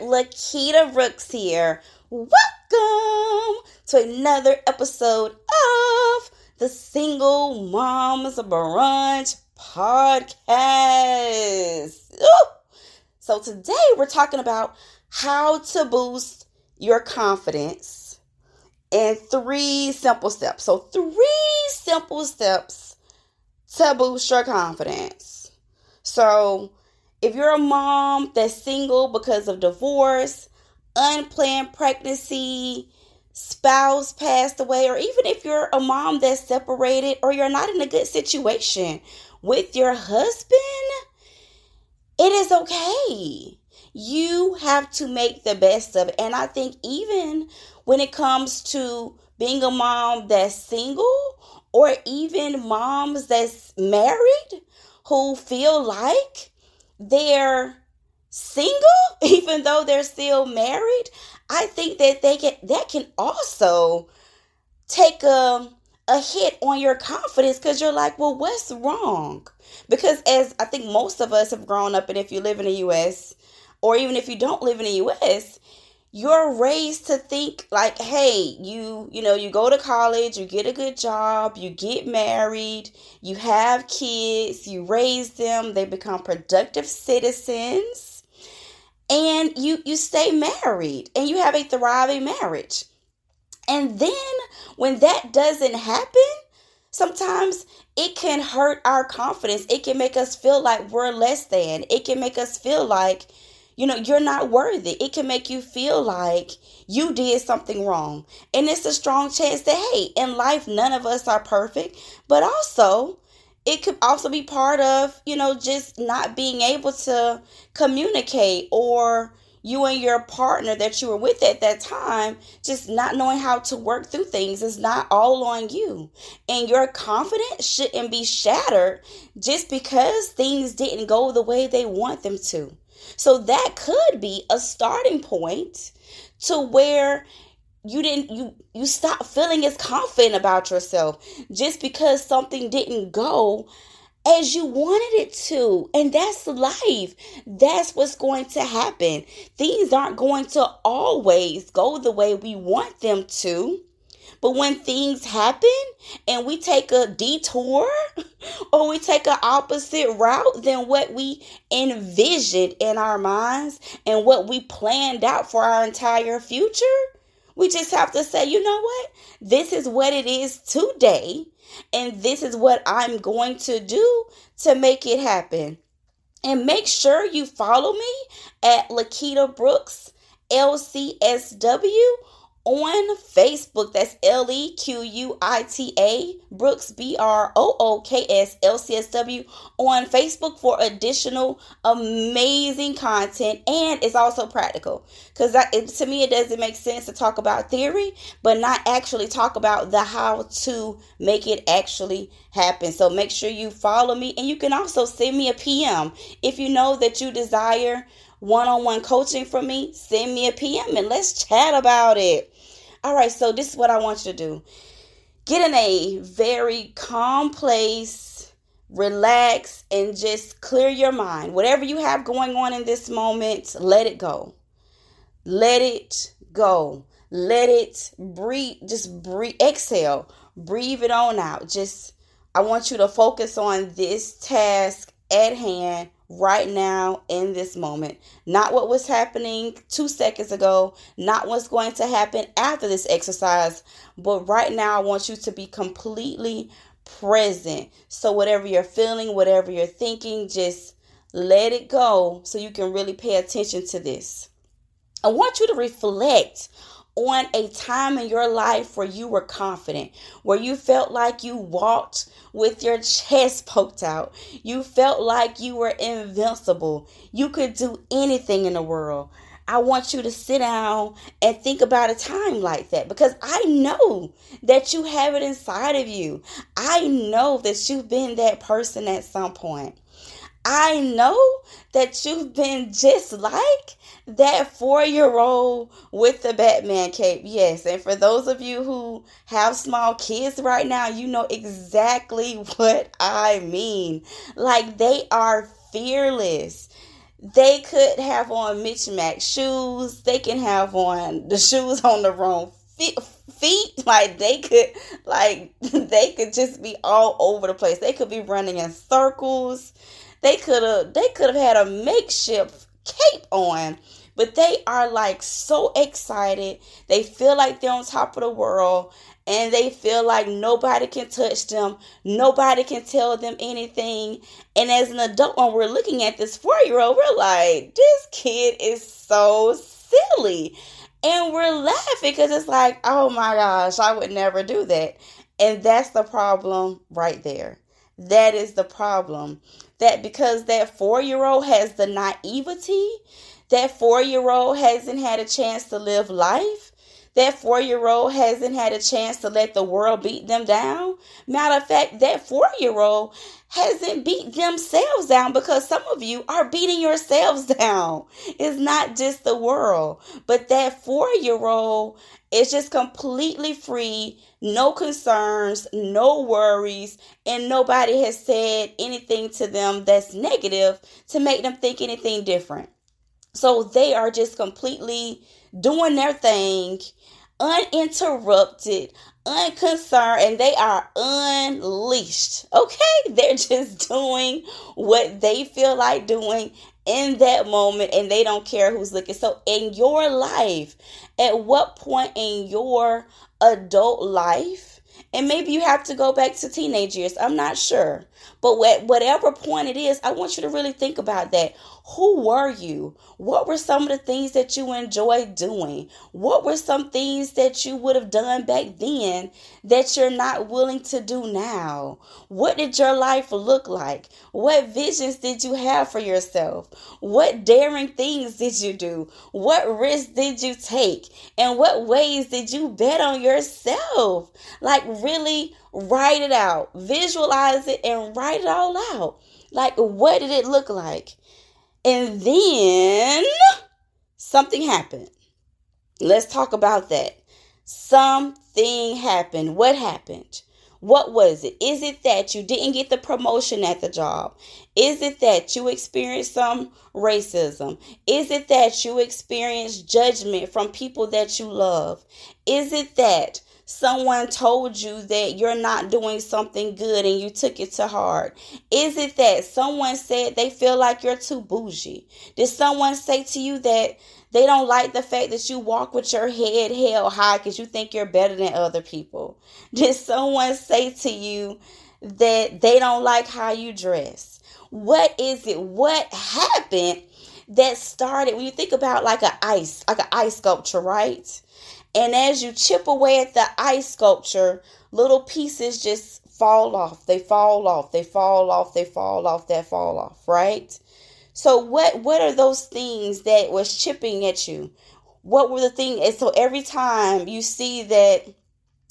Lequita Brooks here. Welcome to another episode of the Single Moms Brunch Podcast. Ooh. So, today we're talking about how to boost your confidence in three simple steps. So, three simple steps to boost your confidence. So, if you're a mom that's single because of divorce, unplanned pregnancy, spouse passed away, or even if you're a mom that's separated or you're not in a good situation with your husband, it is okay. You have to make the best of it. And I think even when it comes to being a mom that's single or even moms that's married who feel like they're single even though they're still married i think that they can that can also take a a hit on your confidence because you're like well what's wrong? Because as i think most of us have grown up and if you live in the us or even if you don't live in the us you're raised to think like hey you you know you go to college you get a good job you get married you have kids you raise them they become productive citizens and you you stay married and you have a thriving marriage. And then when that doesn't happen sometimes it can hurt our confidence. It can make us feel like we're less than. It can make us feel like you know, you're not worthy. It can make you feel like you did something wrong. And it's a strong chance that, hey, in life, none of us are perfect. But also, it could also be part of, you know, just not being able to communicate or you and your partner that you were with at that time just not knowing how to work through things is not all on you. And your confidence shouldn't be shattered just because things didn't go the way they want them to. So that could be a starting point to where you didn't you you stop feeling as confident about yourself just because something didn't go as you wanted it to. And that's life. That's what's going to happen. Things aren't going to always go the way we want them to. But when things happen and we take a detour or we take an opposite route than what we envisioned in our minds and what we planned out for our entire future, we just have to say, you know what? This is what it is today, and this is what I'm going to do to make it happen. And make sure you follow me at Lequita Brooks LCSW on Facebook. That's L E Q U I T A Brooks B R O O K S L C S W on Facebook for additional amazing content and it's also practical because to me it doesn't make sense to talk about theory but not actually talk about the how to make it actually happen. So make sure you follow me and you can also send me a PM if you know that you desire one on one coaching from me, send me a PM and let's chat about it. All right, so this is what I want you to do get in a very calm place, relax, and just clear your mind. Whatever you have going on in this moment, let it go. Let it go. Let it breathe, just breathe, exhale, breathe it on out. Just, I want you to focus on this task at hand right now in this moment. Not what was happening two seconds ago, not what's going to happen after this exercise, but right now I want you to be completely present. So, whatever you're feeling, whatever you're thinking, just let it go so you can really pay attention to this. I want you to reflect on a time in your life where you were confident, where you felt like you walked with your chest poked out. You felt like you were invincible. You could do anything in the world. I want you to sit down and think about a time like that because I know that you have it inside of you. I know that you've been that person at some point. I know that you've been just like that four year old with the Batman cape. Yes. And for those of you who have small kids right now, you know exactly what I mean. Like they are fearless. They could have on Mitch Mac shoes. They can have on the shoes on the wrong feet feet like they could like they could just be all over the place they could be running in circles they could have they could have had a makeshift cape on but they are like so excited they feel like they're on top of the world and they feel like nobody can touch them, nobody can tell them anything. And as an adult, when we're looking at this four year old, we're like, this kid is so silly. And we're laughing because it's like, oh my gosh, I would never do that. And that's the problem right there. That is the problem. That because that four year old has the naivety, that four year old hasn't had a chance to live life, that four year old hasn't had a chance to let the world beat them down. Matter of fact, that four year old hasn't beat themselves down because some of you are beating yourselves down. It's not just the world, but that four year old is just completely free, no concerns, no worries, and nobody has said anything to them that's negative to make them think anything different. So they are just completely doing their thing uninterrupted, unconcerned, and they are unleashed. Okay? They're just doing what they feel like doing in that moment and they don't care who's looking. So, in your life, at what point in your adult life, and maybe you have to go back to teenage years, I'm not sure. But at whatever point it is, I want you to really think about that. Who were you? What were some of the things that you enjoyed doing? What were some things that you would have done back then that you're not willing to do now? What did your life look like? What visions did you have for yourself? What daring things did you do? What risks did you take? And what ways did you bet on yourself? Like, really write it out, visualize it, and write it all out. Like, what did it look like? And then something happened. Let's talk about that. Something happened. What happened? What was it? Is it that you didn't get the promotion at the job? Is it that you experienced some racism? Is it that you experienced judgment from people that you love? Is it that someone told you that you're not doing something good and you took it to heart? Is it that someone said they feel like you're too bougie? Did someone say to you that they don't like the fact that you walk with your head held high because you think you're better than other people? Did someone say to you that they don't like how you dress? What is it? What happened that started when you think about like an ice, like an ice sculpture, right? And as you chip away at the ice sculpture, little pieces just fall off. They fall off. They fall off. They fall off. They fall off, right? So what what are those things that was chipping at you? What were the things? And so every time you see that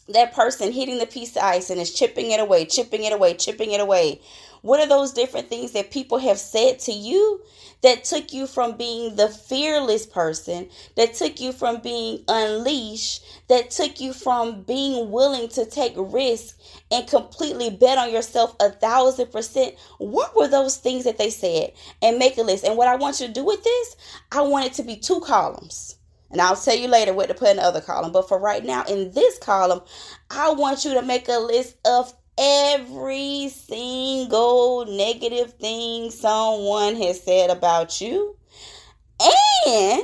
that person hitting the piece of ice and is chipping it away, chipping it away, chipping it away. What are those different things that people have said to you that took you from being the fearless person, that took you from being unleashed, that took you from being willing to take risk and completely bet on yourself a thousand percent? What were those things that they said? And make a list. And what I want you to do with this, I want it to be two columns. And I'll tell you later what to put in the other column. But for right now, in this column, I want you to make a list of every single negative thing someone has said about you and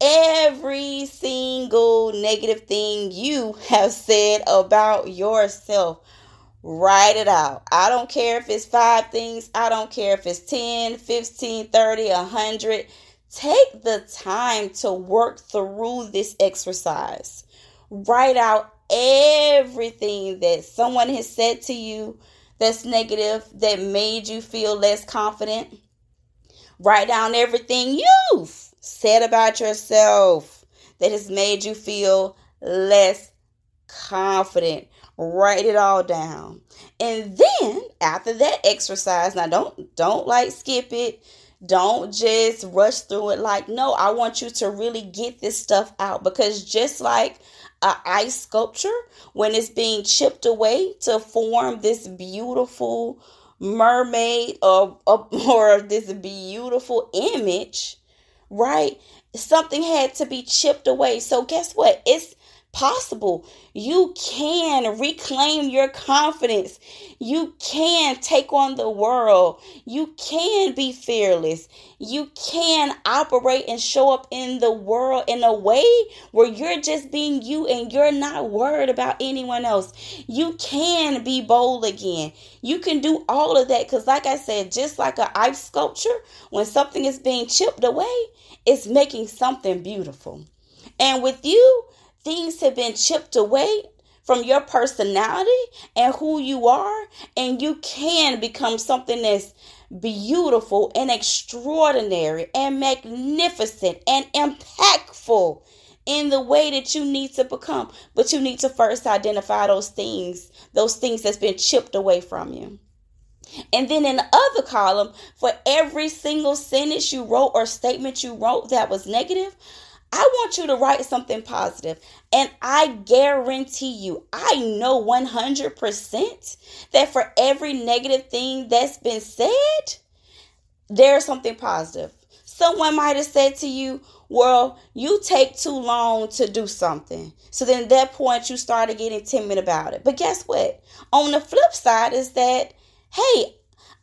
every single negative thing you have said about yourself. Write it out. I don't care if it's five things, I don't care if it's 10, 15, 30, 100. Take the time to work through this exercise. Write out everything that someone has said to you that's negative, that made you feel less confident. Write down everything you've said about yourself that has made you feel less confident. Write it all down. And then after that exercise, now don't don't like skip it. Don't just rush through it like no, I want you to really get this stuff out because just like a ice sculpture when it's being chipped away to form this beautiful mermaid or, or, this beautiful image, right? Something had to be chipped away. So guess what? It's possible. You can reclaim your confidence. You can take on the world. You can be fearless. You can operate and show up in the world in a way where you're just being you and you're not worried about anyone else. You can be bold again. You can do all of that because, like I said, just like an ice sculpture, when something is being chipped away, it's making something beautiful. And with you, things have been chipped away from your personality and who you are, and you can become something that's beautiful and extraordinary and magnificent and impactful in the way that you need to become. But you need to first identify those things, those things that's been chipped away from you. And then in the other column, for every single sentence you wrote or statement you wrote that was negative, I want you to write something positive. And I guarantee you, I know 100% that for every negative thing that's been said, there's something positive. Someone might have said to you, Well, you take too long to do something. So then at that point, you started getting timid about it. But guess what? On the flip side is that, hey,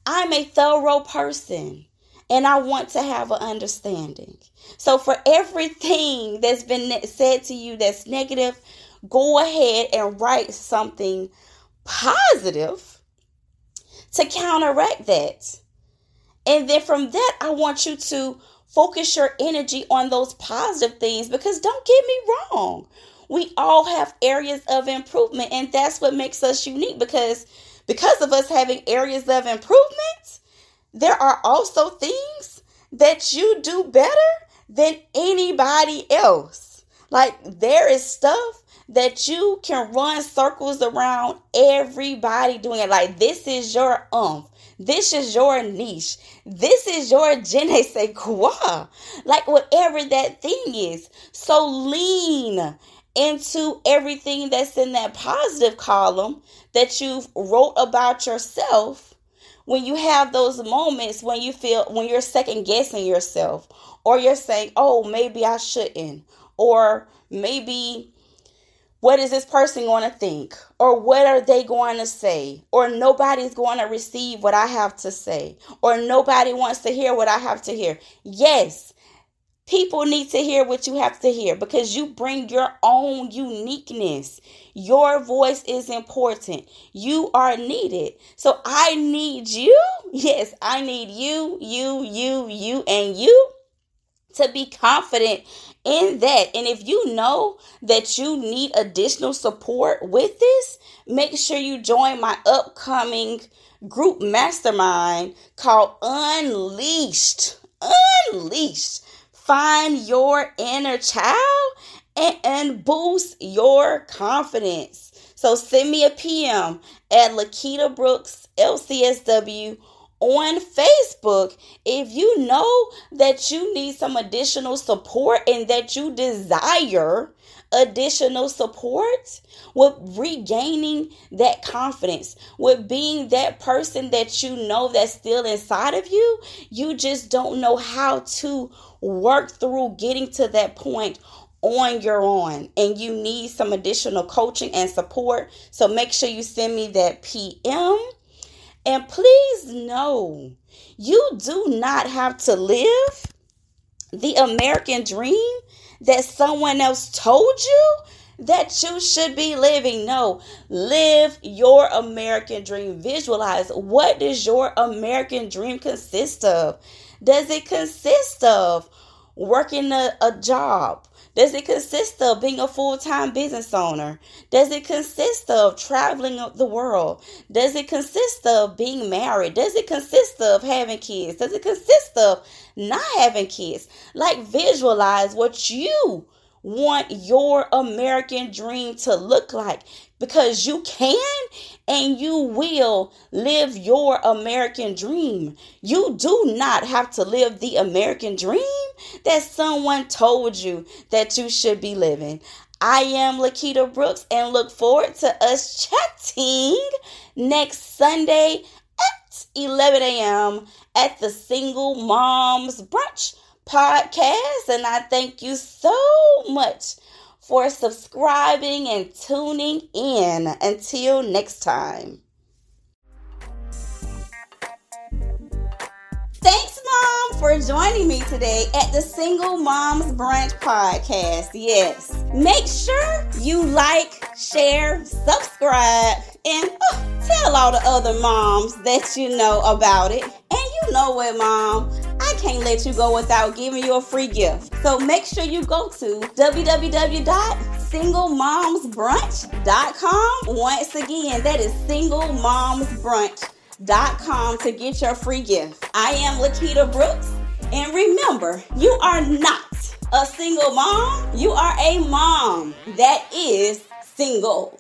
I'm a thorough person and I want to have an understanding. So, for everything that's been said to you that's negative, go ahead and write something positive to counteract that. And then from that, I want you to focus your energy on those positive things because don't get me wrong. We all have areas of improvement, and that's what makes us unique because because of us having areas of improvement, there are also things that you do better than anybody else. Like there is stuff that you can run circles around everybody doing it. Like this is your umph. This is your niche. This is your je ne sais quoi. Like whatever that thing is. So lean into everything that's in that positive column that you've wrote about yourself when you have those moments when you feel when you're second guessing yourself or you're saying oh maybe i shouldn't or maybe what is this person going to think? or what are they going to say? or nobody's going to receive what i have to say or nobody wants to hear what i have to hear. Yes People need to hear what you have to hear because you bring your own uniqueness. Your voice is important. You are needed. So I need you. Yes, I need you, you, you, you, and you to be confident in that. And if you know that you need additional support with this, make sure you join my upcoming group mastermind called Unleashed. Unleashed find your inner child and, and boost your confidence. So send me a PM at Lequita Brooks LCSW on Facebook if you know that you need some additional support and that you desire additional support with regaining that confidence, with being that person that you know that's still inside of you. You just don't know how to work through getting to that point on your own and you need some additional coaching and support. So make sure you send me that PM. And please know you do not have to live the American dream that someone else told you that you should be living. No, live your American dream. Visualize what does your American dream consist of? Does it consist of working a, a job, Does it consist of being a full time business owner? Does it consist of traveling the world? Does it consist of being married? Does it consist of having kids? Does it consist of not having kids? Like, visualize what you want your American dream to look like because you can and you will live your American dream. You do not have to live the American dream that someone told you that you should be living. I am Lequita Brooks and look forward to us chatting next Sunday at 11 a.m. at the Single Moms Brunch podcast. And I thank you so much for subscribing and tuning in. Until next time. Thanks, Mom, for joining me today at the Single Moms Brunch podcast. Yes. Make sure you like, share, subscribe, and oh, tell all the other moms that you know about it. And you know what, Mom? Can't let you go without giving you a free gift. So make sure you go to www.singlemomsbrunch.com. Once again, that is singlemomsbrunch.com to get your free gift. I am Lequita Brooks, and remember, you are not a single mom, you are a mom that is single.